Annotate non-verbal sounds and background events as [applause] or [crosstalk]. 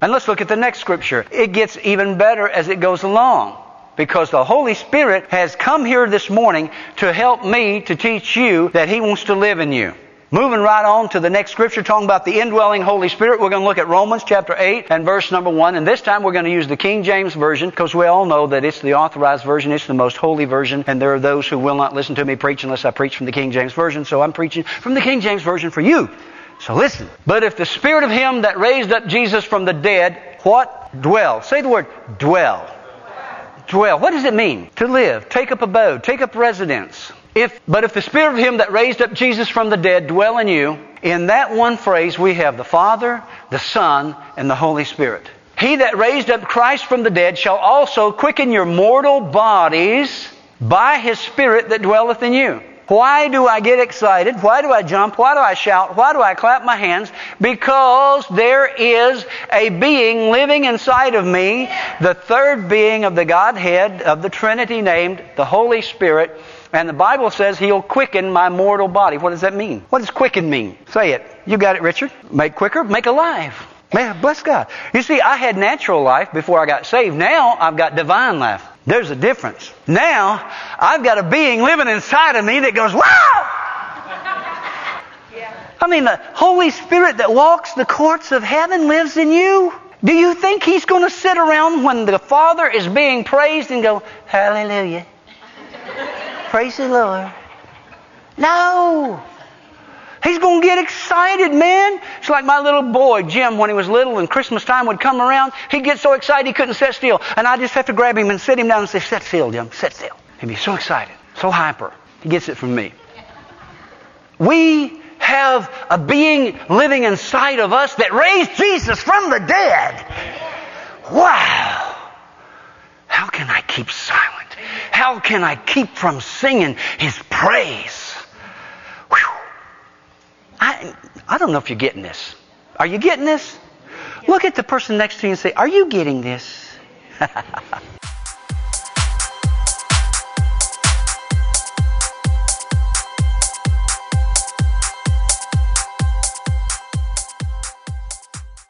And let's look at the next scripture. It gets even better as it goes along. Because the Holy Spirit has come here this morning to help me to teach you that He wants to live in you. Moving right on to the next scripture talking about the indwelling Holy Spirit, we're going to look at Romans chapter 8 and verse number 1. And this time we're going to use the King James Version because we all know that it's the authorized version, it's the most holy version, and there are those who will not listen to me preach unless I preach from the King James Version. So I'm preaching from the King James Version for you. So listen. But if the Spirit of Him that raised up Jesus from the dead, what? Dwell. Say the word dwell. Dwell. What does it mean? To live, take up abode, take up residence. If, but if the Spirit of Him that raised up Jesus from the dead dwell in you, in that one phrase we have the Father, the Son, and the Holy Spirit. He that raised up Christ from the dead shall also quicken your mortal bodies by His Spirit that dwelleth in you. Why do I get excited? Why do I jump? Why do I shout? Why do I clap my hands? Because there is a being living inside of me, the third being of the Godhead of the Trinity named the Holy Spirit. And the Bible says He'll quicken my mortal body. What does that mean? What does quicken mean? Say it. You got it, Richard. Make quicker, make alive. Man, bless God. You see, I had natural life before I got saved. Now I've got divine life. There's a difference. Now, I've got a being living inside of me that goes, wow! I mean, the Holy Spirit that walks the courts of heaven lives in you. Do you think He's going to sit around when the Father is being praised and go, Hallelujah? Praise the Lord. No. He's going to get excited, man. It's like my little boy, Jim, when he was little and Christmas time would come around. He'd get so excited he couldn't sit still. And I'd just have to grab him and sit him down and say, Sit still, Jim, sit still. He'd be so excited, so hyper. He gets it from me. We have a being living inside of us that raised Jesus from the dead. Wow. How can I keep silent? How can I keep from singing his praise? I, don't know if you're getting this. Are you getting this? Look at the person next to you and say, Are you getting this? [laughs]